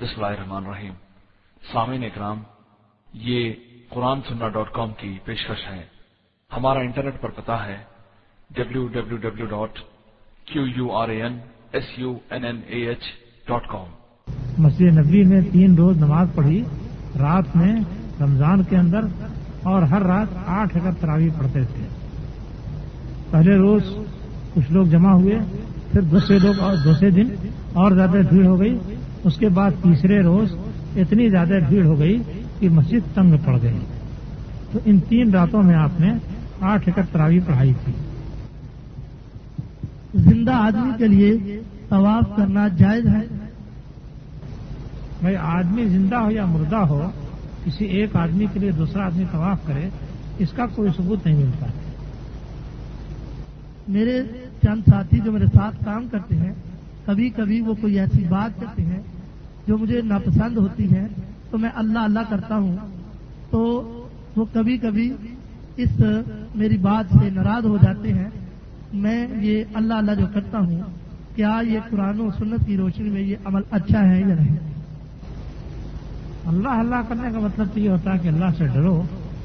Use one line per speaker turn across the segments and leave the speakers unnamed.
بسم اللہ الرحمن الرحیم۔ سامعین اکرام، یہ قرآن سننا ڈاٹ کام کی پیشکش ہے۔ ہمارا انٹرنیٹ پر پتا ہے W W W dot Q U R A N S U N N A H
dot com Masjid Nabawi میں تین روز نماز پڑھی، رات میں رمضان کے اندر اور ہر رات آٹھ اگر تراوی پڑھتے تھے۔ پہلے روز کچھ لوگ جمع ہوئے، پھر دوسرے لوگ اور دوسرے دن اور زیادہ بھیڑ ہو گئی۔ اس کے بعد تیسرے روز اتنی زیادہ بھیڑ ہو گئی کہ مسجد تنگ پڑ گئی۔ تو ان تین راتوں میں آپ نے آٹھ
ایکڑ تراوی پڑھائی تھی۔ زندہ آدمی کے لیے
طواف کرنا جائز ہے؟ بھائی، آدمی زندہ ہو یا مردہ ہو، کسی ایک آدمی کے لیے دوسرا آدمی طواف کرے، اس کا
کوئی ثبوت نہیں ملتا۔ میرے چند ساتھی جو میرے ساتھ کام کرتے ہیں، کبھی کبھی وہ کوئی ایسی بات کرتے ہیں جو مجھے ناپسند ہوتی ہیں، تو میں اللہ اللہ کرتا ہوں۔ تو وہ کبھی کبھی اس میری بات سے ناراض ہو جاتے ہیں۔ میں یہ اللہ اللہ جو کرتا ہوں، کیا یہ قرآن و سنت کی روشنی میں یہ عمل
اچھا ہے یا نہیں؟ اللہ اللہ کرنے کا مطلب تو یہ ہوتا ہے کہ اللہ سے ڈرو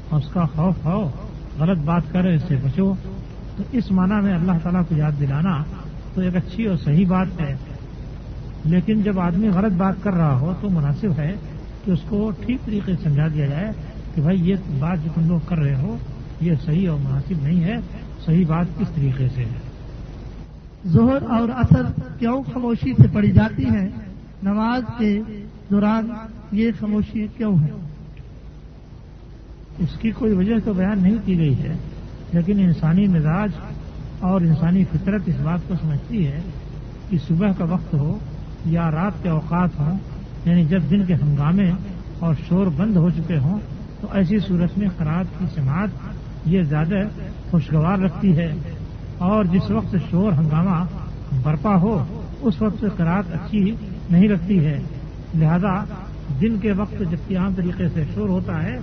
اور اس کا خوف ہو، غلط بات کرے اس سے بچو۔ تو اس معنی میں اللہ تعالیٰ کو یاد دلانا تو ایک اچھی اور صحیح بات ہے۔ لیکن جب آدمی غلط بات کر رہا ہو تو مناسب ہے کہ اس کو ٹھیک طریقے سے سمجھا دیا جائے کہ بھائی یہ بات جو تم لوگ کر رہے ہو یہ صحیح اور مناسب نہیں
ہے صحیح بات کس طریقے سے ہے؟ زہر اور اثر کیوں خاموشی سے پڑھی جاتی ہے
نماز کے دوران یہ خاموشی کیوں ہے؟ اس کی کوئی وجہ تو بیان نہیں کی گئی ہے لیکن انسانی مزاج اور انسانی فطرت اس بات کو سمجھتی ہے کہ صبح کا وقت ہو یا رات کے اوقات ہوں یعنی جب دن کے ہنگامے اور شور بند ہو چکے ہوں، تو ایسی صورت میں خراب کی سماعت یہ زیادہ خوشگوار رکھتی ہے۔ اور جس وقت شور ہنگامہ برپا ہو، اس وقت قرآد اچھی نہیں رکھتی ہے۔ لہذا دن کے وقت جبکہ عام طریقے سے شور ہوتا ہے،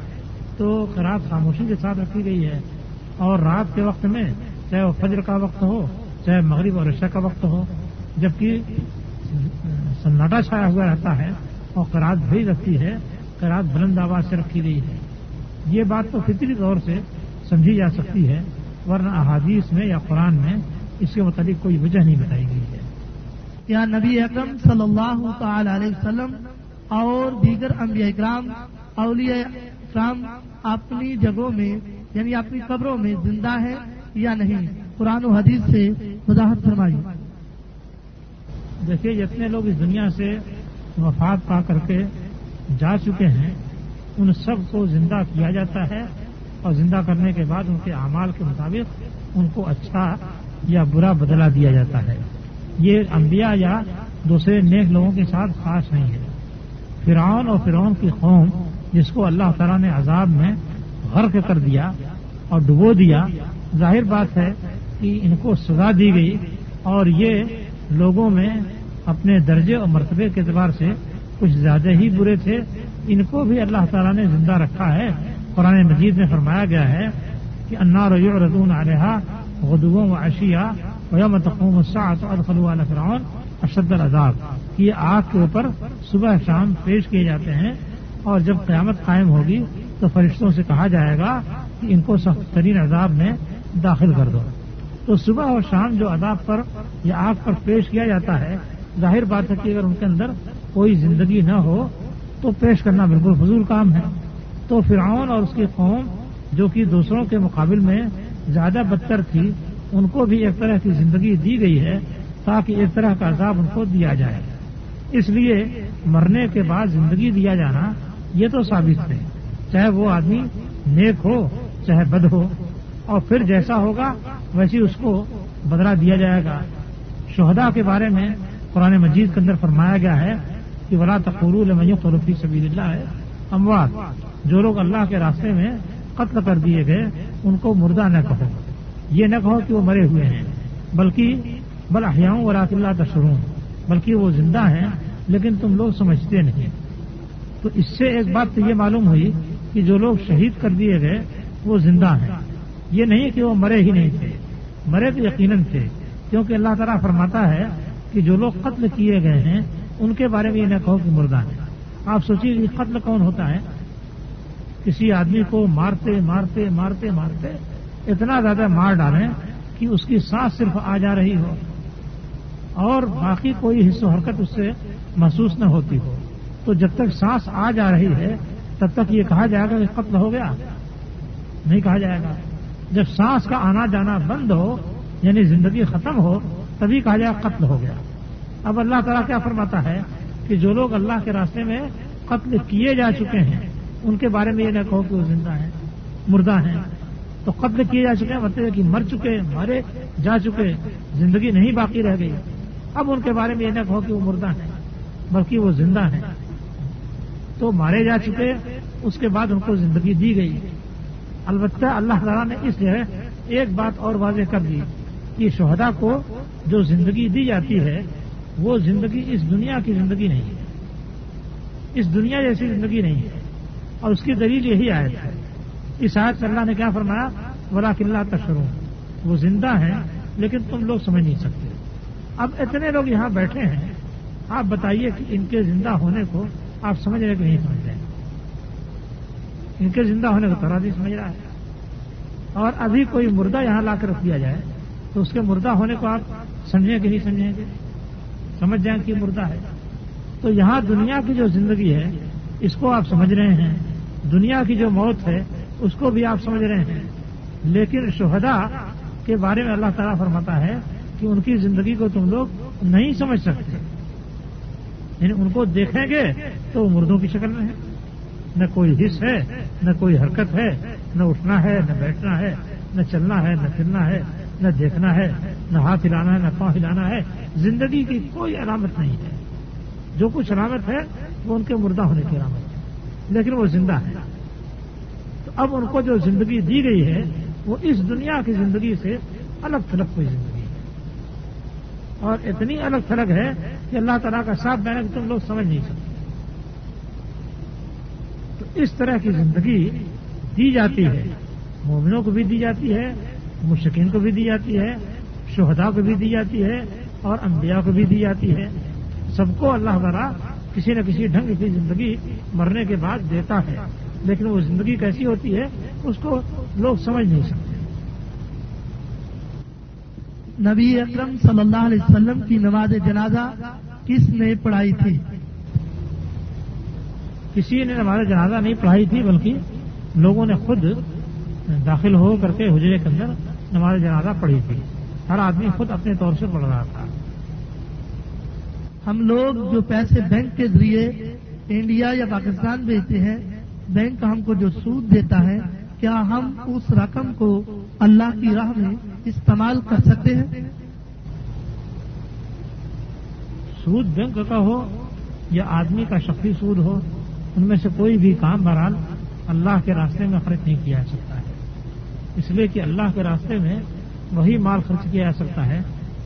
تو قرآد خاموشی کے ساتھ رکھی گئی ہے۔ اور رات کے وقت میں، چاہے وہ فجر کا وقت ہو، چاہے مغرب اور عشاء کا وقت ہو، جبکہ سناٹا چھایا ہوا رہتا ہے اور قرآد بھری رہتی ہے قرآد بلند آواز سے رکھی گئی ہے۔ یہ بات تو فطری طور سے سمجھی جا سکتی ہے، ورنہ احادیث میں یا قرآن میں
اس کے متعلق کوئی وجہ نہیں بتائی گئی ہے۔ یا نبی اکرم صلی اللہ تعالی علیہ وسلم اور دیگر انبیاء اکرام، اولیاء اکرام اپنی جگہوں میں یعنی اپنی
قبروں میں زندہ ہے یا نہیں؟ قرآن و حدیث سے وضاحت فرمائی دیکھیے، جتنے لوگ اس دنیا سے وفات پا کر کے جا چکے ہیں، ان سب کو زندہ کیا جاتا ہے اور زندہ کرنے کے بعد ان کے اعمال کے مطابق ان کو اچھا یا برا بدلا دیا جاتا ہے۔ یہ انبیاء یا دوسرے نیک لوگوں کے ساتھ خاص نہیں ہے۔ فرعون اور فرعون کی قوم جس کو اللہ تعالیٰ نے عذاب میں غرق کر دیا اور ڈبو دیا، ظاہر بات ہے کہ ان کو سزا دی گئی اور یہ لوگوں میں اپنے درجے اور مرتبے کے اعتبار سے کچھ زیادہ ہی برے تھے۔ ان کو بھی اللہ تعالیٰ نے زندہ رکھا ہے۔ قرآن مجید میں فرمایا گیا ہے کہ انا انار رضون علیہ غدو و اشیا ویم تقوم الساعت الخلو علیہ فرعون اشد العذاب۔ یہ آگ کے اوپر صبح شام پیش کیے جاتے ہیں اور جب قیامت قائم ہوگی تو فرشتوں سے کہا جائے گا کہ ان کو سخت ترین عذاب میں داخل کر دو۔ تو صبح اور شام جو عذاب پر یا آگ پر پیش کیا جاتا ہے، ظاہر بات ہے کہ اگر ان کے اندر کوئی زندگی نہ ہو، تو پیش کرنا بالکل فضول کام ہے۔ تو فرعون اور اس کی قوم جو کہ دوسروں کے مقابل میں زیادہ بدتر تھی، ان کو بھی ایک طرح کی زندگی دی گئی ہے تاکہ ایک طرح کا عذاب ان کو دیا جائے۔ اس لیے مرنے کے بعد زندگی دیا جانا یہ تو ثابت ہے۔ چاہے وہ آدمی نیک ہو، چاہے بد ہو اور پھر جیسا ہوگا ویسے اس کو بدلا دیا جائے گا۔ شہدا کے بارے میں قرآن مجید کے اندر فرمایا گیا ہے کہ ولا تقور قرفی سبیل اللہ ہے اموات جو لوگ اللہ کے راستے میں قتل کر دیے گئے، ان کو مردہ نہ کہو۔ یہ نہ کہو کہ وہ مرے ہوئے ہیں، بلکہ بل احیاؤں ولاۃ اللہ تشروں بلکہ وہ زندہ ہیں، لیکن تم لوگ سمجھتے نہیں۔ تو اس سے ایک بات تو یہ معلوم ہوئی کہ جو لوگ شہید کر دیے گئے، وہ زندہ ہیں۔ یہ نہیں کہ وہ مرے ہی نہیں تھے۔ مرے تو یقیناً تھے۔ کیونکہ اللہ تعالیٰ فرماتا ہے کہ جو لوگ قتل کیے گئے ہیں، ان کے بارے میں یہ نہ کہو کہ مردہ ہے۔ آپ سوچیے کہ قتل کون ہوتا ہے؟ کسی آدمی کو مارتے مارتے مارتے مارتے اتنا زیادہ مار ڈالیں کہ اس کی سانس صرف آ جا رہی ہو۔ اور باقی کوئی حصہ حرکت اس سے محسوس نہ ہوتی ہو۔ تو جب تک سانس آ جا رہی ہے، تب تک یہ کہا جائے گا کہ قتل ہو گیا۔ نہیں کہا جائے گا۔ جب سانس کا آنا جانا بند ہو یعنی زندگی ختم ہو، تبھی کہا جائے قتل ہو گیا۔ اب اللہ تعالیٰ کیا فرماتا ہے کہ جو لوگ اللہ کے راستے میں قتل کیے جا چکے ہیں، ان کے بارے میں یہ نہ کہو کہ وہ زندہ ہیں، مردہ ہیں۔ تو قتل کیے جا چکے ہیں مطلب کہ مر چکے مارے جا چکے، زندگی نہیں باقی رہ گئی۔ اب ان کے بارے میں یہ نہ کہو کہ وہ مردہ ہیں، بلکہ وہ زندہ ہیں۔ تو مارے جا چکے، اس کے بعد ان کو زندگی دی گئی۔ البتہ اللہ تعالیٰ نے اس لیے ایک بات اور واضح کر دی کہ شہدا کو جو زندگی دی جاتی ہے، وہ زندگی اس دنیا کی زندگی نہیں ہے۔ اس دنیا جیسی زندگی نہیں ہے۔ اور اس کی دلیل یہی آیت ہے۔ اس آیت سے اللہ نے کیا فرمایا؟ ولا قلعہ تشرو وہ زندہ ہیں، لیکن تم لوگ سمجھ نہیں سکتے۔ اب اتنے لوگ یہاں بیٹھے ہیں، آپ بتائیے کہ ان کے زندہ ہونے کو آپ سمجھ رہے کہ نہیں سمجھ رہے۔ ان کے زندہ ہونے کو طرح نہیں سمجھ رہا ہے۔ اور ابھی کوئی مردہ یہاں لا کر رکھ دیا جائے، تو اس کے مردہ ہونے کو آپ سمجھیں کہ نہیں سمجھیں گے؟ سمجھ جائیں کہ مردہ ہے۔ تو یہاں دنیا کی جو زندگی ہے، اس کو آپ سمجھ رہے ہیں۔ دنیا کی جو موت ہے، اس کو بھی آپ سمجھ رہے ہیں۔ لیکن شہدا کے بارے میں اللہ تعالیٰ فرماتا ہے کہ ان کی زندگی کو تم لوگ نہیں سمجھ سکتے۔ یعنی ان کو دیکھیں گے تو وہ مردوں کی شکل میں ہے نہ کوئی حص ہے، نہ کوئی حرکت ہے، نہ اٹھنا ہے، نہ بیٹھنا ہے، نہ چلنا ہے، نہ پھرنا ہے، نہ دیکھنا ہے، نہ ہاتھ ہلانا ہے، نہ پاؤں ہلانا ہے، زندگی کی کوئی علامت نہیں ہے۔ جو کچھ علامت ہے، وہ ان کے مردہ ہونے کی علامت ہے، لیکن وہ زندہ ہے۔ تو اب ان کو جو زندگی دی گئی ہے، وہ اس دنیا کی زندگی سے الگ تھلگ کوئی زندگی ہے۔ اور اتنی الگ تھلگ ہے کہ اللہ تعالیٰ کا ساتھ دینا تم لوگ سمجھ نہیں سکتے۔ تو اس طرح کی زندگی دی جاتی ہے۔ مومنوں کو بھی دی جاتی ہے مشکین کو بھی دی جاتی ہے شہدا کو بھی دی جاتی ہے اور انبیاء کو بھی دی جاتی ہے۔ سب کو اللہ تعالیٰ کسی نہ کسی ڈھنگ کی زندگی مرنے کے بعد دیتا ہے۔ لیکن وہ زندگی کیسی ہوتی ہے، اس کو لوگ سمجھ نہیں سکتے۔
نبی اکرم صلی اللہ علیہ وسلم کی نماز جنازہ کس نے پڑھائی تھی؟
کسی نے نماز جنازہ نہیں پڑھائی تھی بلکہ لوگوں نے خود داخل ہو کر کے حجرے کے اندر نماز جنازہ پڑھی تھی۔ ہر آدمی خود اپنے طور سے پڑھ رہا تھا۔
ہم لوگ جو پیسے بینک کے ذریعے انڈیا یا پاکستان بھیجتے ہیں بینک ہم کو جو سود دیتا ہے کیا ہم اس رقم کو اللہ کی راہ میں استعمال کر سکتے ہیں؟
سود بینک کا ہو یا آدمی کا شخصی سود ہو ان میں سے کوئی بھی کام بہرحال اللہ کے راستے میں خرچ نہیں کیا جا سکتا ہے۔ اس لیے کہ اللہ کے راستے میں وہی مال خرچ کیا جا سکتا ہے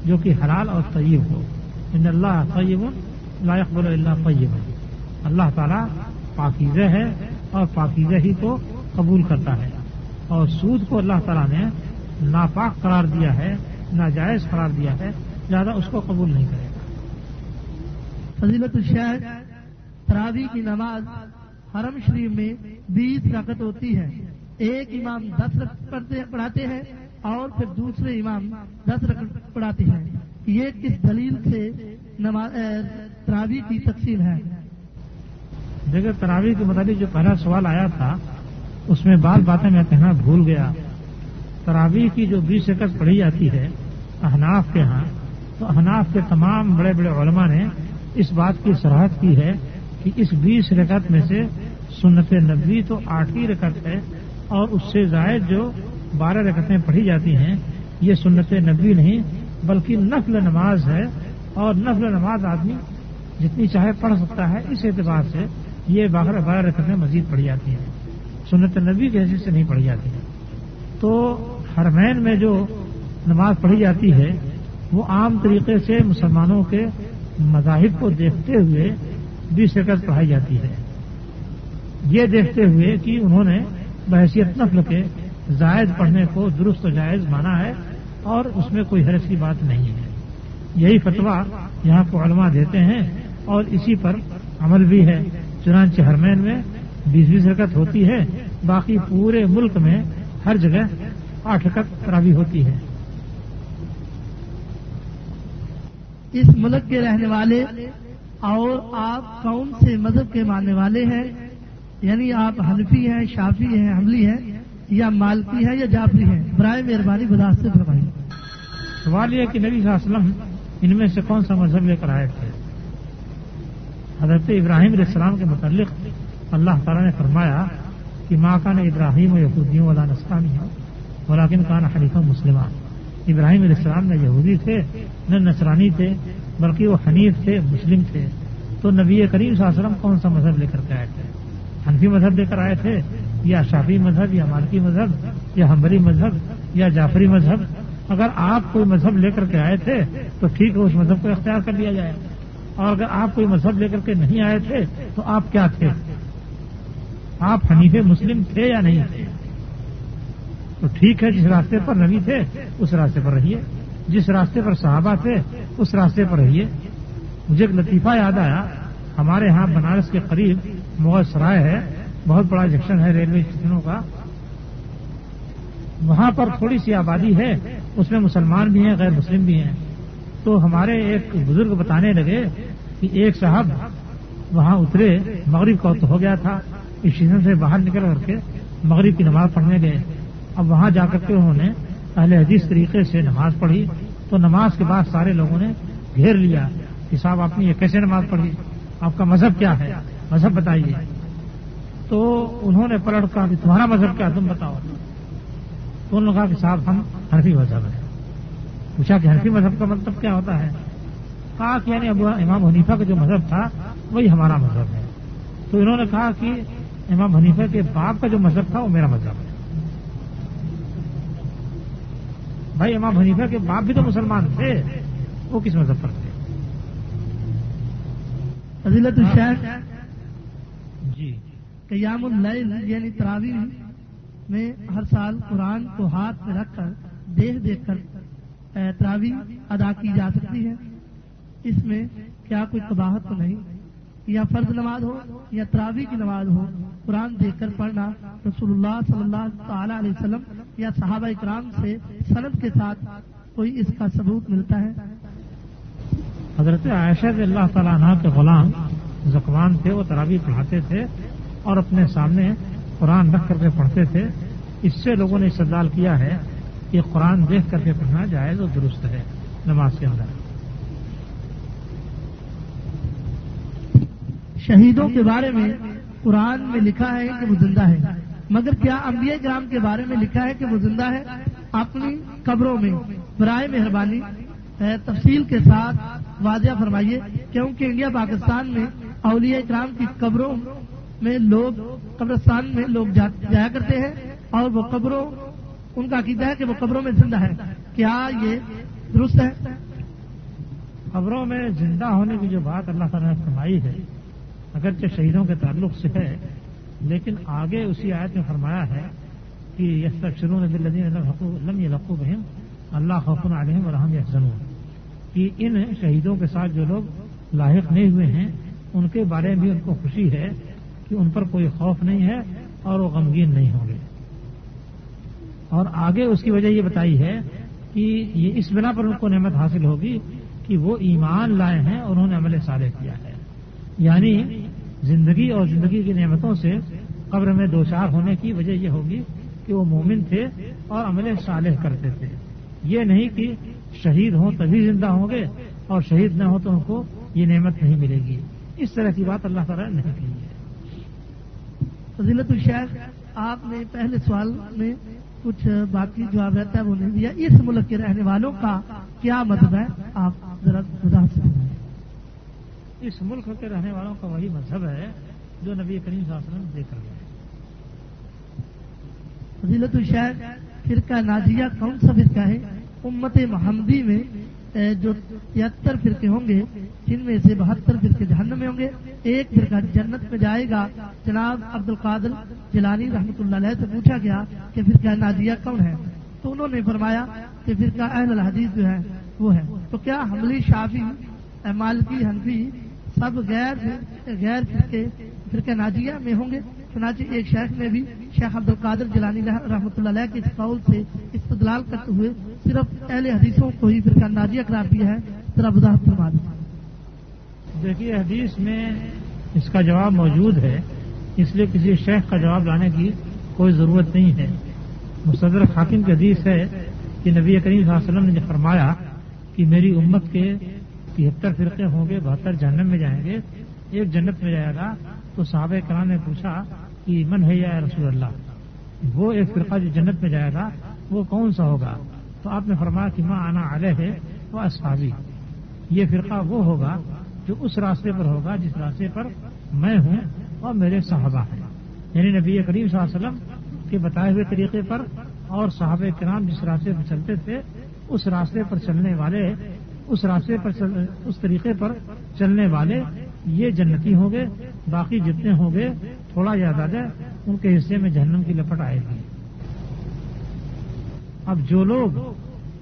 جو کہ حلال اور طیب ہو۔ ان اللہ طیب لائق بول اللہ طیب۔ اللہ تعالیٰ پاکیزہ ہے اور پاکیزہ ہی کو قبول کرتا ہے۔ اور سود کو اللہ تعالیٰ نے ناپاک قرار دیا ہے، ناجائز قرار دیا ہے، زیادہ اس کو قبول نہیں کرے گا۔
فضیلت الشہر تراوی کی نماز حرم شریف میں بیس رکت ہوتی ہے۔ ایک امام دس رکت پڑھاتے ہیں اور پھر دوسرے امام دس رکت پڑھاتے ہیں۔ یہ کس دلیل سے تراوی کی تقسیم ہے؟
دیکھیں، تراوی کے متعلق جو پہلا سوال آیا تھا، اس میں بعض باتیں میں کہنا بھول گیا۔ تراوی کی جو بیس رکت پڑھی جاتی ہے احناف کے ہاں تو احناف کے تمام بڑے بڑے علماء نے اس بات کی سراہد کی ہے کہ اس بیس رکعت میں سے سنت نبی تو آٹھویں رکعت ہے اور اس سے زائد جو بارہ رکعتیں پڑھی جاتی ہیں، یہ سنت نبی نہیں، بلکہ نفل نماز ہے اور نفل نماز آدمی جتنی چاہے پڑھ سکتا ہے، اس اعتبار سے یہ بارہ بارہ رکعتیں مزید پڑھی جاتی ہیں۔ سنت نبی کے حیثیت سے نہیں پڑھی جاتی ہیں۔ تو حرمین میں جو نماز پڑھی جاتی ہے، وہ عام طریقے سے مسلمانوں کے مذاہب کو دیکھتے ہوئے بیس رکعت پڑھائی جاتی ہے۔ یہ دیکھتے ہوئے کہ انہوں نے بحثیت نفل کے زائد پڑھنے کو درست و جائز مانا ہے اور اس میں کوئی حرض کی بات نہیں ہے۔ یہی فتویٰ یہاں کو علماء دیتے ہیں اور اسی پر عمل بھی ہے۔ چنانچہ ہرمین میں بیس بیس رکت ہوتی ہے۔ باقی پورے ملک میں ہر جگہ آٹھ رکت تراوی ہوتی ہے۔
اس ملک کے رہنے والے اور آپ کون سے مذہب کے ماننے والے ہیں یعنی آپ حنفی ہیں، شافی ہیں، حملی ہیں، یا مالکی ہیں یا جعفری ہیں۔ برائے مہربانی سے فرمائیے۔
سوال یہ کہ نبی صلی اللہ علیہ وسلم ان میں سے کون سا مذہب لے کر آئے تھے؟ حضرت ابراہیم علیہ السلام کے متعلق اللہ تعالیٰ نے فرمایا کہ ماں کا نے ابراہیم و یہودیوں والا نسکانی ہو ولاکن کان حلیفہ مسلمان ابراہیم علیہ السلام نہ یہودی تھے، نہ نصرانی تھے بلکہ وہ حنیف تھے، مسلم تھے۔ تو نبی کریم صلی اللہ علیہ وسلم کون سا مذہب لے کر کے آئے تھے؟ حنفی مذہب لے کر آئے تھے یا شافی مذہب یا مالکی مذہب یا ہمبری مذہب یا جعفری مذہب؟ اگر آپ کوئی مذہب لے کر کے آئے تھے تو ٹھیک ہے، اس مذہب کو اختیار کر لیا جائے۔ اور اگر آپ کوئی مذہب لے کر کے نہیں آئے تھے تو آپ کیا تھے؟ آپ حنیف مسلم تھے یا نہیں؟ تھے تو ٹھیک ہے، جس راستے پر نبی تھے، اس راستے پر رہیے۔ جس راستے پر صحابہ تھے، اس راستے پر رہیے۔ مجھے ایک لطیفہ یاد آیا۔ ہمارے ہاں بنارس کے قریب مغل سرائے ہے۔ بہت بڑا جنکشن ہے ریلوے اسٹیشنوں کا۔ وہاں پر تھوڑی سی آبادی ہے۔ اس میں مسلمان بھی ہیں، غیر مسلم بھی ہیں۔ تو ہمارے ایک بزرگ بتانے لگے کہ ایک صاحب وہاں اترے، مغرب کا تو ہو گیا تھا۔ اسٹیشن سے باہر نکل کر کے مغرب کی نماز پڑھنے گئے۔ اب وہاں جا کر کے انہوں نے پہلے حدیث طریقے سے نماز پڑھی تو نماز کے بعد سارے لوگوں نے گھیر لیا کہ صاحب آپ نے یہ کیسے نماز پڑھی؟ آپ کا مذہب کیا ہے؟ مذہب بتائیے۔ تو انہوں نے پلٹ کہا کہ تمہارا مذہب کیا؟ تم بتاؤ۔ تو انہوں نے کہا کہ صاحب ہم حنفی مذہب ہیں۔ پوچھا کہ حنفی مذہب کا مطلب کیا ہوتا ہے؟ کہا کہ یعنی ابو امام حنیفہ کا جو مذہب تھا، وہی ہمارا مذہب ہے۔ تو انہوں نے کہا کہ امام حنیفہ کے باپ کا جو مذہب تھا، وہ میرا مذہب ہے۔ بھائی امام حنیفہ کے باپ بھی تو مسلمان تھے۔ وہ کس مذہب پر تھے؟
فضیلت الشیخ
جی۔
قیام اللیل یعنی تراوی میں ہر سال قرآن کو ہاتھ میں رکھ کر دیکھ دیکھ کر تراوی ادا کی جا سکتی ہے۔ اس میں کیا کوئی قباحت تو نہیں؟ یا فرض نماز ہو یا تراوی کی نماز ہو قرآن دیکھ کر پڑھنا رسول اللہ صلی اللہ تعالی علیہ وسلم یا صحابہ اکرام سے سند کے ساتھ کوئی اس کا ثبوت ملتا ہے؟
حضرت عائشہ اللہ تعالیٰ عنہ کے غلام زکوان تھے وہ تراوی پڑھاتے تھے اور اپنے سامنے قرآن رکھ کر کے پڑھتے تھے۔ اس سے لوگوں نے استدلال کیا ہے کہ قرآن دیکھ کر کے پڑھنا جائز اور درست ہے نماز کے اندر۔
شہیدوں کے بارے میں قرآن میں لکھا ہے کہ وہ زندہ ہے۔ مگر کیا انبیاء گرام کے بارے میں لکھا ہے کہ وہ زندہ ہے؟ اپنی قبروں میں۔ برائے مہربانی تفصیل کے ساتھ واضح فرمائیے، کیونکہ انڈیا پاکستان میں اولیاء اکرام کی قبروں میں لوگ، قبرستان میں لوگ جایا کرتے ہیں اور وہ قبروں، ان کا عقیدہ ہے کہ وہ قبروں میں زندہ ہے کیا یہ درست ہے؟
قبروں میں زندہ ہونے کی جو بات اللہ تعالیٰ نے فرمائی ہے، اگرچہ شہیدوں کے تعلق سے ہے لیکن آگے اسی آیت میں فرمایا ہے کہ یہ شروع لم لقو بہم، اللہ خفن علیہم الرحم یحسنون کہ ان شہیدوں کے ساتھ جو لوگ لاحق نہیں ہوئے ہیں، ان کے بارے میں بھی ان کو خوشی ہے کہ ان پر کوئی خوف نہیں ہے اور وہ غمگین نہیں ہوں گے۔ اور آگے اس کی وجہ یہ بتائی ہے کہ یہ اس بنا پر ان کو نعمت حاصل ہوگی کہ وہ ایمان لائے ہیں اور انہوں نے عمل صالح کیا ہے۔ یعنی زندگی اور زندگی کی نعمتوں سے قبر میں دو چار ہونے کی وجہ یہ ہوگی کہ وہ مومن تھے اور عمل صالح کرتے تھے۔ یہ نہیں کہ شہید ہوں تبھی زندہ ہوں گے اور شہید نہ ہو تو ان کو یہ نعمت نہیں ملے گی۔ اس طرح کی بات اللہ تعالیٰ نے نہیں کی۔ ہے
فضیلت الشیخ، آپ نے پہلے سوال میں کچھ باقی جواب رہتا ہے وہ نہیں دیا اس ملک کے رہنے والوں کا کیا مطلب ہے؟ آپ ذرا خدا سے
اس ملک کے رہنے والوں کا وہی مذہب ہے جو نبی کریم صلی اللہ علیہ وسلم دے کر گئے۔
فضیلت الشیخ، فرقہ نازیہ کون سا فرقہ ہے؟ امت محمدی میں جو تہتر فرقے ہوں گے، جن میں سے بہتر فرقے جہنم میں ہوں گے۔ ایک فرقہ جنت میں جائے گا، جناب عبد القادر جلانی رحمۃ اللہ علیہ سے پوچھا گیا کہ فرقہ نازیہ کون ہے؟ تو انہوں نے فرمایا کہ فرقہ اہل الحدیث جو ہے، وہ ہے۔ تو کیا حملی شافی مالکی حنفی سب غیر غیر فرقے فرقے ناجیہ میں ہوں گے۔ چنانچہ ایک شیخ نے بھی شیخ عبد القادر جلانی رحمۃ اللہ علیہ کے اس قول سے استدلال کرتے ہوئے صرف اہل حدیثوں کو ہی فرقہ ناجیہ قرار دیا ہے۔ ذرا وضاحت فرما دیں۔
دیکھیے، حدیث میں اس کا جواب موجود ہے، اس لیے کسی شیخ کا جواب لانے کی کوئی ضرورت نہیں ہے۔ مصدر حاکم کی حدیث ہے کہ نبی کریم صلی اللہ علیہ وسلم نے فرمایا کہ میری امت کے تہتر فرقے ہوں گے، بہتر جہنم میں جائیں گے۔ ایک جنت میں جائے گا۔ تو صحابہ کرام نے پوچھا کہ من ہے یا رسول اللہ؟ وہ ایک فرقہ جو جنت میں جائے گا، وہ کون سا ہوگا؟ تو آپ نے فرمایا کہ ماں آنا علیہ ہے وہ اصحابی۔ یہ فرقہ وہ ہوگا جو اس راستے پر ہوگا، جس راستے پر میں ہوں اور میرے صحابہ ہیں۔ یعنی نبی کریم صلی اللہ علیہ وسلم کے بتائے ہوئے طریقے پر اور صحابہ کرام جس راستے پر چلتے تھے، اس راستے پر چلنے والے اس راستے پر اس طریقے پر چلنے والے یہ جنتی ہوں گے، باقی جتنے ہوں گے، تھوڑا یا زیادہ ان کے حصے میں جہنم کی لپٹ آئے گی۔ اب جو لوگ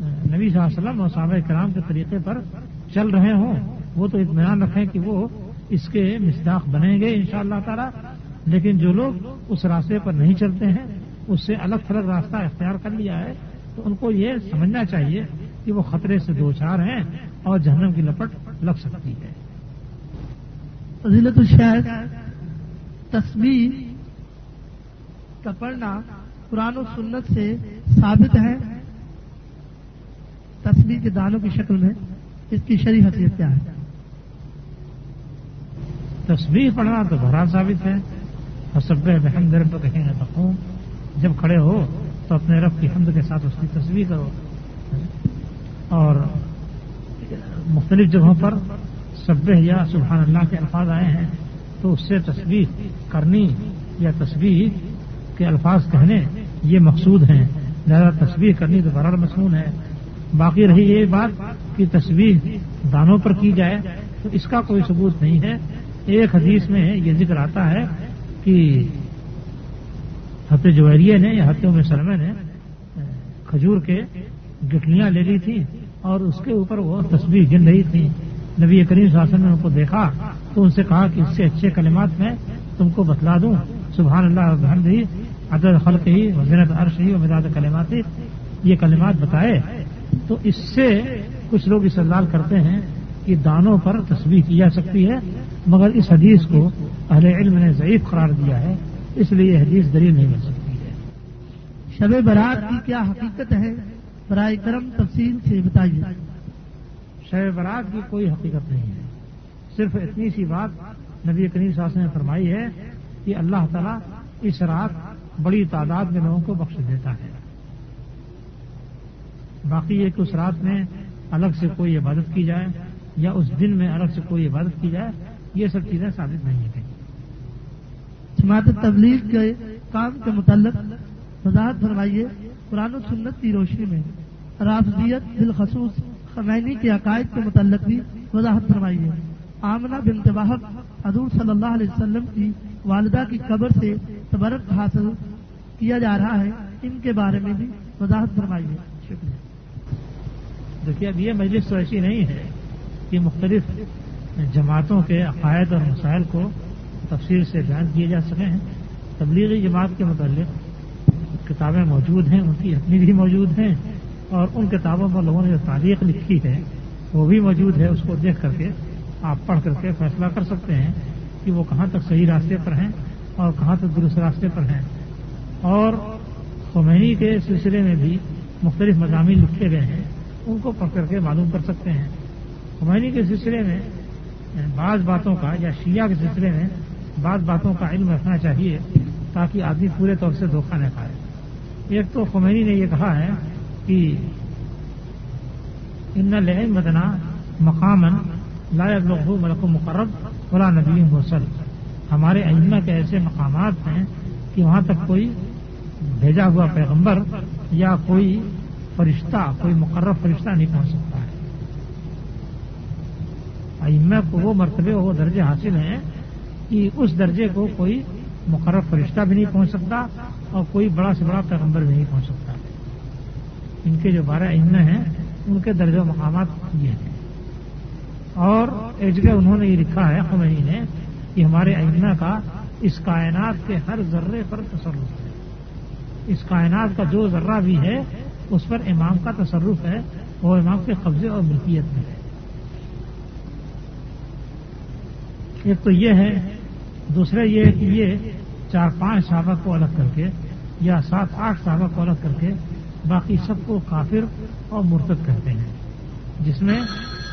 نبی صلی اللہ علیہ وسلم اور صحابہ کرام کے طریقے پر چل رہے ہوں، وہ تو اطمینان رکھیں کہ وہ اس کے مصداق بنیں گے ان شاء اللہ تعالی۔ لیکن جو لوگ اس راستے پر نہیں چلتے ہیں، اس سے الگ تھلگ راستہ اختیار کر لیا ہے، تو ان کو یہ سمجھنا چاہیے کہ وہ خطرے سے دو چار ہیں اور جہنم کی لپٹ لگ سکتی ہے۔
فضیلت الشاید تصویر کا پڑھنا قرآن و سنت سے ثابت ہے۔ تصویر کے دانوں کی شکل میں اس کی شریح حیثیت کیا ہے؟
تصویر پڑھنا تو بھرا ثابت ہے۔ اور سب بہن در پر کہیں گے جب کھڑے ہو تو اپنے رب کی حمد کے ساتھ اس کی تصویر کرو۔ اور مختلف جگہوں پر سب یا سبحان اللہ کے الفاظ آئے ہیں، تو اس سے تصویر کرنی یا تصویر کے الفاظ کہنے یہ مقصود ہیں۔ زیادہ تصویر کرنی تو برار مصنون ہے۔ باقی رہی یہ بات کہ تصویر دانوں پر کی جائے تو اس کا کوئی ثبوت نہیں ہے۔ ایک حدیث میں یہ ذکر آتا ہے کہ حت جوہریے نے یا ہتھیوں میں سلمے نے کھجور کے گٹلیاں لے لی تھی اور اس کے اوپر وہ تصویر گن رہی تھی۔ نبی کریم شاسن نے ان کو دیکھا تو ان سے کہا کہ اس سے اچھے کلمات میں تم کو بتلا دوں۔ سبحان اللہ ہی عدد خلق ہی وزیرت عرش ہی و کلمات یہ کلمات بتائے۔ تو اس سے کچھ لوگ استعمال کرتے ہیں کہ دانوں پر تصویر کی جا سکتی ہے، مگر اس حدیث کو اہل علم نے ضعیف قرار دیا ہے۔ اس لیے یہ حدیث دلیل نہیں مل سکتی۔ ہے
شب برات کی کیا حقیقت ہے؟ برائے کرم تفصیل سے بتائیے۔
شب برات کی کوئی حقیقت نہیں ہے۔ صرف اتنی سی بات نبی کریم صاحب نے فرمائی ہے کہ اللہ تعالیٰ اس رات بڑی تعداد میں لوگوں کو بخش دیتا ہے۔ باقی یہ کہ اس رات میں الگ سے کوئی عبادت کی جائے یا اس دن میں الگ سے کوئی عبادت کی جائے یہ سب چیزیں ثابت نہیں ہیں۔
جماعت تبلیغ کے کام کے متعلق وضاحت فرمائیے۔ قرآن و سنت کی روشنی میں۔ رافضیت بالخصوص خمینی کے عقائد کے متعلق بھی وضاحت فرمائیے آمنہ بن تباہب حضور صلی اللہ علیہ وسلم کی والدہ کی قبر سے تبرک حاصل کیا جا رہا ہے، ان کے بارے میں بھی وضاحت فرمائیے شکریہ۔
دیکھیے، اب یہ مجلس تو ایسی نہیں ہے کہ مختلف جماعتوں کے عقائد اور مسائل کو تفصیل سے بیان کیے جا سکے ہیں۔ تبلیغی جماعت کے متعلق کتابیں موجود ہیں، ان کی اپنی بھی موجود ہیں۔ اور ان کتابوں پر لوگوں نے جو تاریخ لکھی ہے، وہ بھی موجود ہے، اس کو دیکھ کر کے آپ پڑھ کر کے فیصلہ کر سکتے ہیں کہ وہ کہاں تک صحیح راستے پر ہیں اور کہاں تک درست راستے پر ہیں۔ اور خمینی کے سلسلے میں بھی مختلف مضامین لکھے گئے ہیں، ان کو پڑھ کر کے معلوم کر سکتے ہیں۔ خمینی کے سلسلے میں یعنی بعض باتوں کا، یا شیعہ کے سلسلے میں بعض باتوں کا علم رکھنا چاہیے تاکہ آدمی پورے طور سے دھوکہ نہ کھائے۔ ایک تو خمینی نے یہ کہا ہے کہ ان لہن مدنا مقامن لائب لوگ ملک مقرب ولا نبی غسل ہمارے ائمہ کے ایسے مقامات ہیں کہ وہاں تک کوئی بھیجا ہوا پیغمبر یا کوئی فرشتہ، کوئی مقرر فرشتہ نہیں پہنچ سکتا ہے۔ ائمہ کو وہ مرتبے وہ درجے حاصل ہیں کہ اس درجے کو کوئی مقرر فرشتہ بھی نہیں پہنچ سکتا اور کوئی بڑا سے بڑا پیغمبر بھی نہیں پہنچ سکتا۔ ان کے جو بارہ ائمہ ہیں، ان کے درجے و مقامات یہ ہیں۔ اور ایک جگہ انہوں نے یہ لکھا ہے، خمینی نے، کہ ہمارے ائمہ کا اس کائنات کے ہر ذرے پر تصرف ہے۔ اس کائنات کا جو ذرہ بھی ہے، اس پر امام کا تصرف ہے، وہ امام کے قبضے اور ملکیت میں ہے۔ ایک تو یہ ہے دوسرے یہ کہ یہ چار پانچ صحابہ کو الگ کر کے یا سات آٹھ صحابہ کو الگ کر کے باقی سب کو کافر اور مرتد کہتے ہیں۔ جس میں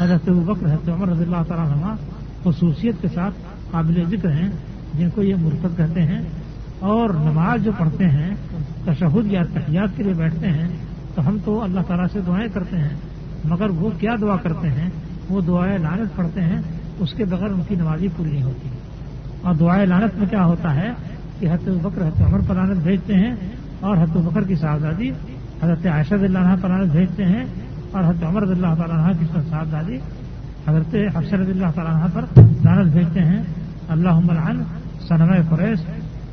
حضرت بکر، حضرت عمر رضی اللہ تعالیٰ نما خصوصیت کے ساتھ قابل ذکر ہیں، جن کو یہ مرتد کہتے ہیں۔ اور نماز جو پڑھتے ہیں، تشہد یا تحیات کے لیے بیٹھتے ہیں، تو ہم تو اللہ تعالیٰ سے دعائیں کرتے ہیں۔ مگر وہ کیا دعا کرتے ہیں؟ وہ دعائیں لانت پڑھتے ہیں، اس کے بغیر ان کی نمازی پوری نہیں ہوتی۔ اور دعائیں لانت میں کیا ہوتا ہے؟ کہ حضرت بکر، حضرت عمر پر لانت بھیجتے ہیں اور حضرت بکر کی صاحبزادی حضرت عائشہ اللہ پر لانت بھیجتے ہیں اور حضرت عمر اللہ تعالیٰ کی صاحبزادی حضرت حفصر اللہ تعالیٰ پر لانت بھیجتے ہیں اللہ عمران سنم قریش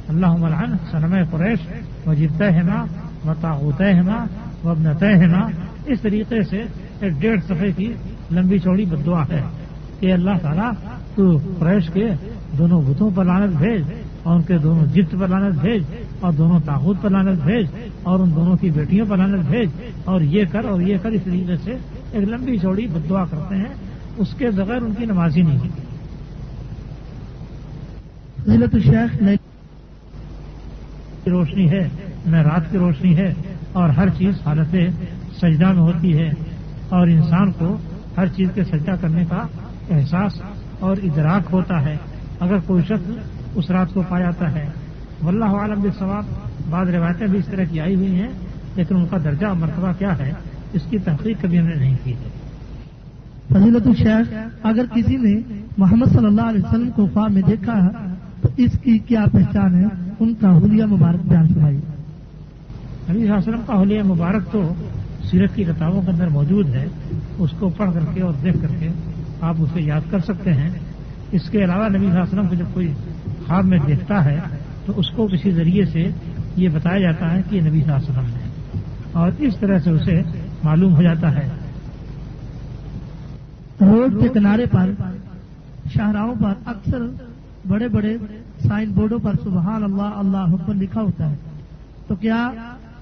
اللہ عمران سنم قریش و جبت ہما و تاغت ہما و ابنت ہما اس طریقے سے ایک ڈیڑھ صفحے کی لمبی چوڑی بدعا ہے کہ اللہ تعالیٰ تو قریش کے دونوں بتوں پر لانت بھیج اور ان کے دونوں جت پر لانت بھیج اور دونوں تاغت پر لانت بھیج۔ اور ان دونوں کی بیٹیوں پر لانت بھیج اور یہ کر اور یہ کر اس طریقے سے ایک لمبی چوڑی بدعا کرتے ہیں۔ اس کے بغیر ان کی نمازی نہیں ہوتی۔
شیخ
روشنی ہے نہ رات کی روشنی ہے اور ہر چیز حالت سجدہ میں ہوتی ہے اور انسان کو ہر چیز کے سجدہ کرنے کا احساس اور ادراک ہوتا ہے۔ اگر کوئی شخص اس رات کو پا جاتا ہے، واللہ عالم بھی ثواب بعض روایتیں بھی اس طرح کی آئی ہوئی ہیں لیکن ان کا درجہ مرتبہ کیا ہے اس کی تحقیق کبھی ہم نے نہیں کی ہے۔
فضیلت الشیخ اگر کسی نے محمد صلی اللہ علیہ وسلم کو خواب میں دیکھا ہے تو اس کی کیا پہچان ہے؟ ان کا حلیہ مبارک بیان سنائی
نبی وسلم کا حلیہ مبارک تو سیرت کی کتابوں کے اندر موجود ہے۔ اس کو پڑھ کر کے اور دیکھ کر کے آپ اسے یاد کر سکتے ہیں۔ اس کے علاوہ نبی وسلم کو جب کوئی خواب میں دیکھتا ہے تو اس کو کسی ذریعے سے یہ بتایا جاتا ہے کہ یہ نبی صلی اللہ علیہ وسلم ہے اور اس طرح سے اسے معلوم ہو جاتا ہے۔
روڈ کے کنارے پر، شاہراہوں پر اکثر بڑے بڑے سائن بورڈوں پر سبحان اللہ اللہ حکم لکھا ہوتا ہے۔ تو کیا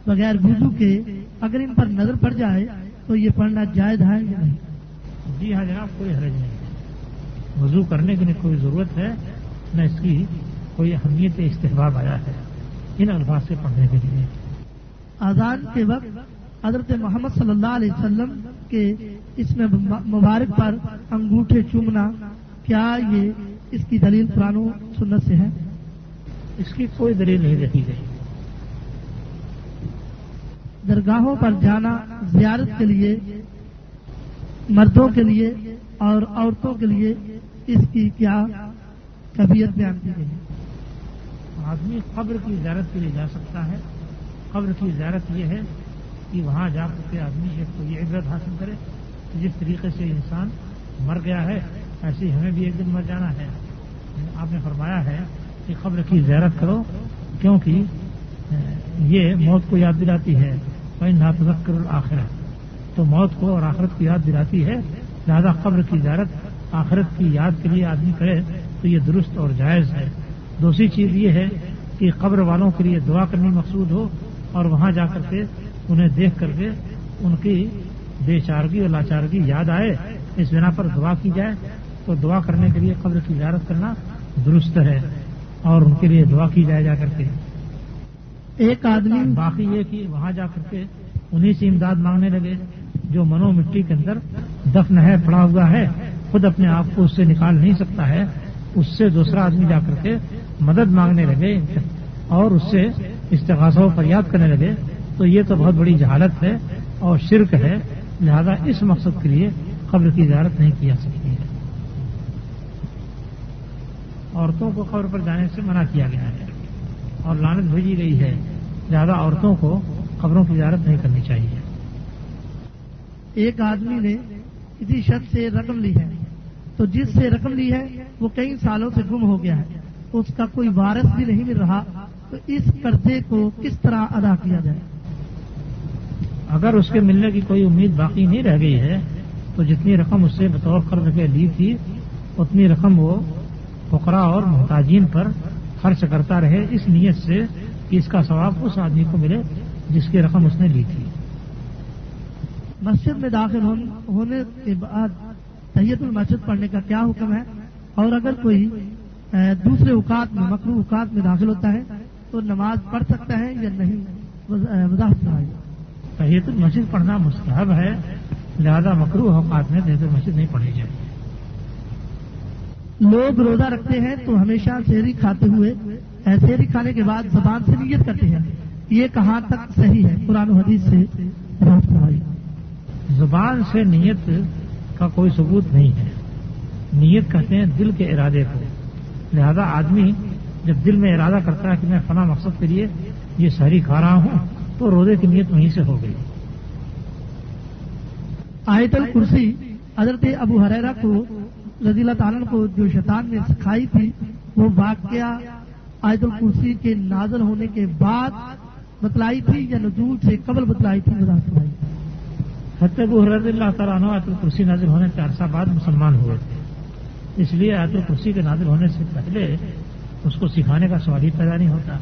بغیر وضو کے اگر ان پر نظر پڑ جائے تو یہ پڑھنا جائز ہے یا نہیں؟
جی ہاں جناب، کوئی حرج نہیں۔ وضو کرنے کی کوئی ضرورت ہے، نہ اس کی کوئی اہمیت استحباب آیا ہے۔ ان الفاظ سے پڑھنے کے لیے۔
آزاد کے وقت حضرت محمد صلی اللہ علیہ وسلم کے اس میں مبارک پر انگوٹھے چومنا کیا یہ اس کی دلیل پرانو سنت سے ہے؟
اس کی کوئی دلیل نہیں رکھی گئی
درگاہوں پر جانا زیارت کے لیے مردوں کے لیے اور عورتوں کے لیے اس کی کیا طبیعت بیان کی گئی؟
آدمی قبر کی زیارت کے لیے جا سکتا ہے۔ قبر کی زیارت یہ ہے کہ وہاں جا کر کے آدمی ایک تو یہ عبرت حاصل کرے کہ جس طریقے سے انسان مر گیا ہے، ایسے ہمیں بھی ایک دن مر جانا ہے۔ آپ نے فرمایا ہے کہ قبر کی زیارت کرو، کیونکہ یہ موت کو یاد دلاتی ہے۔ کوئی ناتذکر الآخرت تو موت کو اور آخرت کی یاد دلاتی ہے۔ لہذا قبر کی زیارت آخرت کی یاد کے لیے آدمی کرے تو یہ درست اور جائز ہے۔ دوسری چیز یہ ہے کہ قبر والوں کے لیے دعا کرنی مقصود ہو اور وہاں جا کر کے انہیں دیکھ کر کے ان کی بے چارگی اور لاچارگی یاد آئے اس بنا پر دعا کی جائے تو دعا کرنے کے لیے قبر کی زیارت کرنا درست ہے اور ان کے لیے دعا کی جائے جا کر کے۔
ایک آدمی
باقی یہ کہ وہاں جا کر کے انہیں سے امداد مانگنے لگے جو منو مٹی کے اندر دفن ہے پڑا ہوا ہے خود اپنے آپ کو اس سے نکال نہیں سکتا ہے۔ اس سے دوسرا آدمی جا کر کے مدد مانگنے لگے اور اس سے استغاثہ پر یاد کرنے لگے۔ تو یہ تو بہت بڑی جہالت ہے اور شرک ہے۔ لہذا اس مقصد کے لیے قبر کی اجازت نہیں کی جا سکتی۔ ہے عورتوں کو قبر پر جانے سے منع کیا گیا ہے اور لانت بھیجی گئی ہے۔ لہذا عورتوں کو خبروں کی اجازت نہیں کرنی چاہیے۔
ایک آدمی نے کسی شخص سے رقم لی ہے۔ تو جس سے رقم لی ہے وہ کئی سالوں سے گم ہو گیا ہے۔ اس کا کوئی وارث بھی نہیں مل رہا۔ تو اس قرضے کو کس طرح ادا کیا جائے؟
اگر اس کے ملنے کی کوئی امید باقی نہیں رہ گئی ہے تو جتنی رقم اس سے بطور قرض کے لی تھی اتنی رقم وہ فقرا اور محتاجین پر خرچ کرتا رہے۔ اس نیت سے کہ اس کا ثواب اس آدمی کو ملے جس کی رقم اس نے لی تھی۔
مسجد میں داخل ہونے کے بعد طیت المسجد پڑھنے کا کیا حکم ہے؟ اور اگر کوئی دوسرے اوقات میں مکرو اوقات میں داخل ہوتا ہے تو نماز پڑھ سکتا ہے یا نہیں؟ وضاحت
طیت المسجد پڑھنا مستحب ہے لہذا مکرو اوقات میں طیت المسجد نہیں پڑھنی چاہیے
لوگ روزہ رکھتے ہیں تو ہمیشہ شہری کھاتے ہوئے شہری کھانے کے بعد زبان سے نیت کرتے ہیں۔ یہ کہاں تک صحیح ہے؟ قرآن و حدیث سے
زبان سے نیت کا کوئی ثبوت نہیں ہے۔ نیت کہتے ہیں دل کے ارادے کو۔ لہذا آدمی جب دل میں ارادہ کرتا ہے کہ میں فلاں مقصد کے لیے یہ شہری کھا رہا ہوں، تو روزے کی نیت وہیں سے ہو گئی۔
آیت الکرسی حضرت ابو حریرا کو رضی اللہ تعالیٰ کو جو شیطان نے سکھائی تھی، وہ واقعہ آیت الکرسی کے نازل ہونے کے بعد بتلائی تھی یا نزول سے قبل بتلائی تھی
ابو رضی اللہ تعالیٰ عنہ آیت الکرسی نازل ہونے کے عرصہ بعد مسلمان ہوئے تھے۔ اس لیے آیت الکرسی کے نازل ہونے سے پہلے اس کو سکھانے کا سوال ہی پیدا نہیں ہوتا۔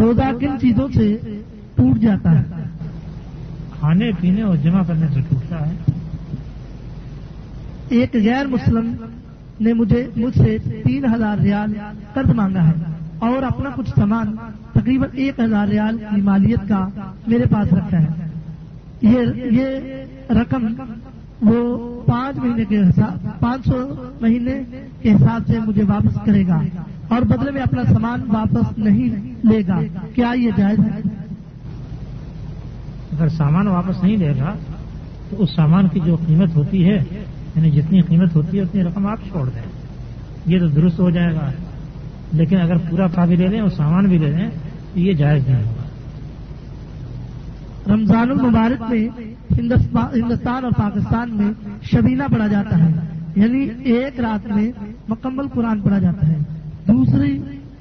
روزہ کن چیزوں سے ٹوٹ جاتا ہے؟
کھانے پینے اور جمع کرنے سے ٹوٹتا ہے۔
ایک غیر مسلم نے مجھے مجھ سے تین ہزار ریال قرض مانگا ہے۔ اور اپنا کچھ سامان تقریباً ایک ہزار ریال کی مالیت کا میرے پاس رکھا ہے۔ یہ رقم وہ پانچ مہینے کے حساب پانچ سو مہینے کے حساب سے مجھے واپس کرے گا اور بدلے میں اپنا سامان واپس نہیں لے گا۔ کیا یہ جائز ہے؟
اگر سامان واپس نہیں لے گا، تو اس سامان کی جو قیمت ہوتی ہے یعنی جتنی قیمت ہوتی ہے، اتنی رقم آپ چھوڑ دیں۔ یہ تو درست ہو جائے گا۔ لیکن اگر پورا پا بھی لے لیں اور سامان بھی لے لیں تو یہ جائز نہیں ہوگا۔
رمضان المبارک میں ہندوستان اور پاکستان میں شبینہ پڑھا جاتا ہے۔ یعنی ایک رات میں مکمل قرآن پڑھا جاتا ہے۔ دوسری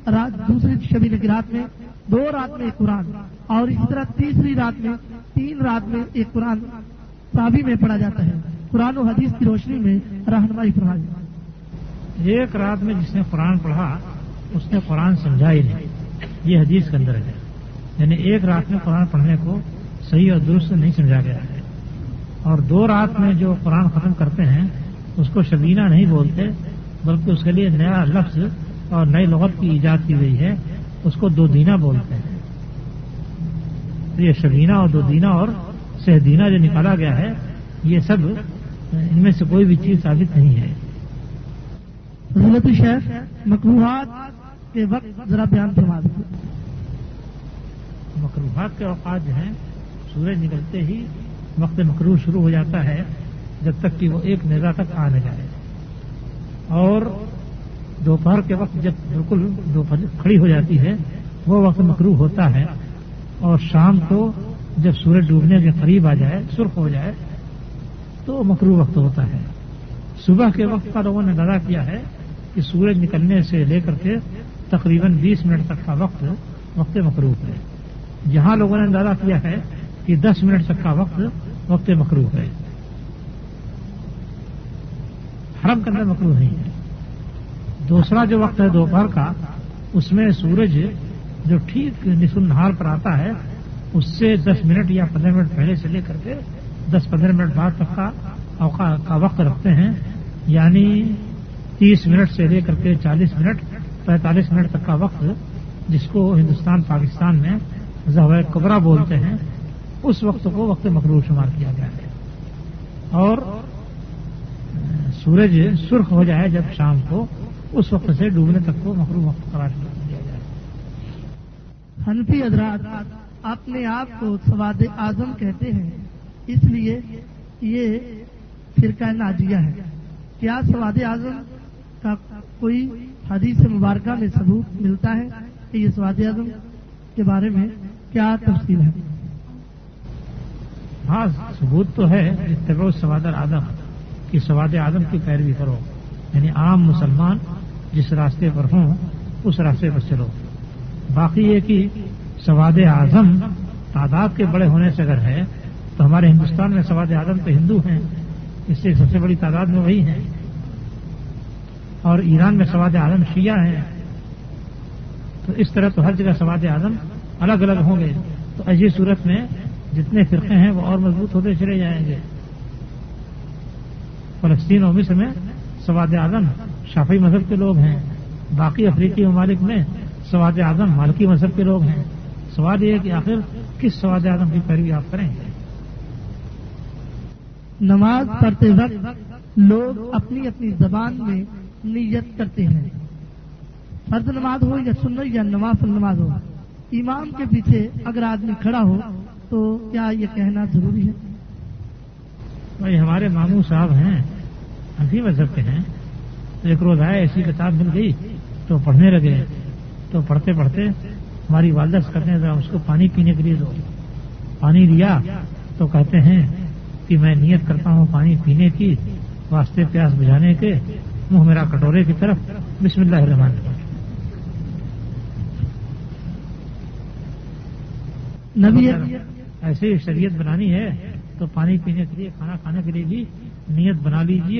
رات دوسری شبینہ کی رات میں دو رات میں ایک قرآن۔ اور اسی طرح تیسری رات میں تین رات میں ایک قرآن صابی میں پڑھا جاتا ہے۔ قرآن و حدیث کی روشنی میں رہنمائی فرمائی۔
ایک رات میں جس نے قرآن پڑھا اس نے قرآن سمجھا ہی نہیں۔ یہ حدیث کے اندر ہے۔ یعنی ایک رات میں قرآن پڑھنے کو صحیح اور درست نہیں سمجھا گیا ہے۔ اور دو رات میں جو قرآن ختم کرتے ہیں، اس کو شبینہ نہیں بولتے، بلکہ اس کے لیے نیا لفظ اور نئی لغت کی ایجاد کی گئی ہے، اس کو دو دینا بولتے ہیں۔ یہ شبینہ اور دو دینا اور سہدینہ جو نکالا گیا ہے، یہ سب ان میں سے کوئی بھی چیز ثابت نہیں ہے۔
حضرت شیخ مقروحات کے وقت ذرا بیان فرما دیجیے
مقروحات کے اوقات جو ہیں، سورج نکلتے ہی وقت مکرو شروع ہو جاتا ہے، جب تک کہ وہ ایک نگاہ تک آ نہ جائے۔ اور دوپہر کے وقت جب بالکل دوپہر کھڑی ہو جاتی ہے، وہ وقت مکرو ہوتا ہے۔ اور شام کو جب سورج ڈوبنے کے قریب آ جائے، سرخ ہو جائے، تو مکرو وقت ہوتا ہے۔ صبح کے وقت کا لوگوں نے ادا کیا ہے کہ سورج نکلنے سے لے کر کے تقریباً بیس منٹ تک کا وقت وقت مقروف ہے۔ جہاں لوگوں نے اندازہ کیا ہے کہ دس منٹ تک کا وقت وقت مقروف ہے۔ حرم کرنا مکرو نہیں ہے۔ دوسرا جو وقت ہے دوپہر کا، اس میں سورج جو ٹھیک نصف نہار پر آتا ہے، اس سے دس منٹ یا پندرہ منٹ پہلے سے لے کر کے دس پندرہ منٹ بعد تک کا اوقات کا وقت رکھتے ہیں۔ یعنی تیس منٹ سے لے کر کے چالیس منٹ، پینتالیس منٹ تک کا وقت جس کو ہندوستان، پاکستان میں زو قبرا بولتے ہیں، اس وقت کو وقت مقروض شمار کیا گیا ہے۔ اور، سورج سرخ ہو جائے جب شام کو، اس وقت سے ڈوبنے تک کو مقروب وقت قرار دیا جائے۔
حنفی حضرات، اپنے آپ کو سواد اعظم کہتے ہیں، اس لیے یہ فرقہ ناجیہ ہے۔ کیا سواد اعظم؟ کا کوئی حدیث مبارکہ میں ثبوت ملتا ہے کہ یہ سواد اعظم کے بارے میں کیا تفصیل ہے؟
ہاں ثبوت تو ہے، اتباع سواد اعظم کی سواد اعظم کی پیروی کرو۔ یعنی عام مسلمان جس راستے پر ہوں، اس راستے پر چلو۔ باقی یہ کہ سواد اعظم تعداد کے بڑے ہونے سے اگر ہے، تو ہمارے ہندوستان میں سواد اعظم تو ہندو ہیں، اس سے سب سے بڑی تعداد میں وہی ہیں۔ اور ایران میں سواد اعظم شیعہ ہیں، تو اس طرح تو ہر جگہ سواد اعظم الگ الگ ہوں گے۔ تو ایسی صورت میں جتنے فرقے ہیں وہ اور مضبوط ہوتے چلے جائیں گے۔ فلسطین اور مصر میں سواد اعظم شافی مذہب کے لوگ ہیں، باقی افریقی ممالک میں سواد اعظم مالکی مذہب کے لوگ ہیں۔ سوال یہ ہے کہ آخر کس سواد اعظم کی پیروی آپ کریں گے؟
نماز پڑھتے وقت لوگ اپنی اپنی زبان میں نیت کرتے ہیں۔ فرض نماز ہو یا سنت یا نواز نماز ہو۔ امام کے پیچھے اگر آدمی کھڑا ہو تو کیا یہ کہنا ضروری ہے؟
بھائی، ہمارے ماموں صاحب ہیں ہنسی مذہب کے ہیں۔ ایک روز آئے، ایسی کتاب مل گئی، تو پڑھنے لگے۔ تو پڑھتے پڑھتے ہماری والدہ سے کہتے ہیں، ذرا اس کو پانی پینے کے لیے دو۔ پانی لیا تو کہتے ہیں کہ میں نیت کرتا ہوں پانی پینے کی، واسطے پیاس بجھانے کے۔ منہ میرا کٹورے کی طرف۔ بسم اللہ الرحمن الرحیم۔
نبی
ایسے شریعت بنانی ہے تو پانی پینے کے لیے، کھانا کھانے کے لیے بھی نیت بنا لیجیے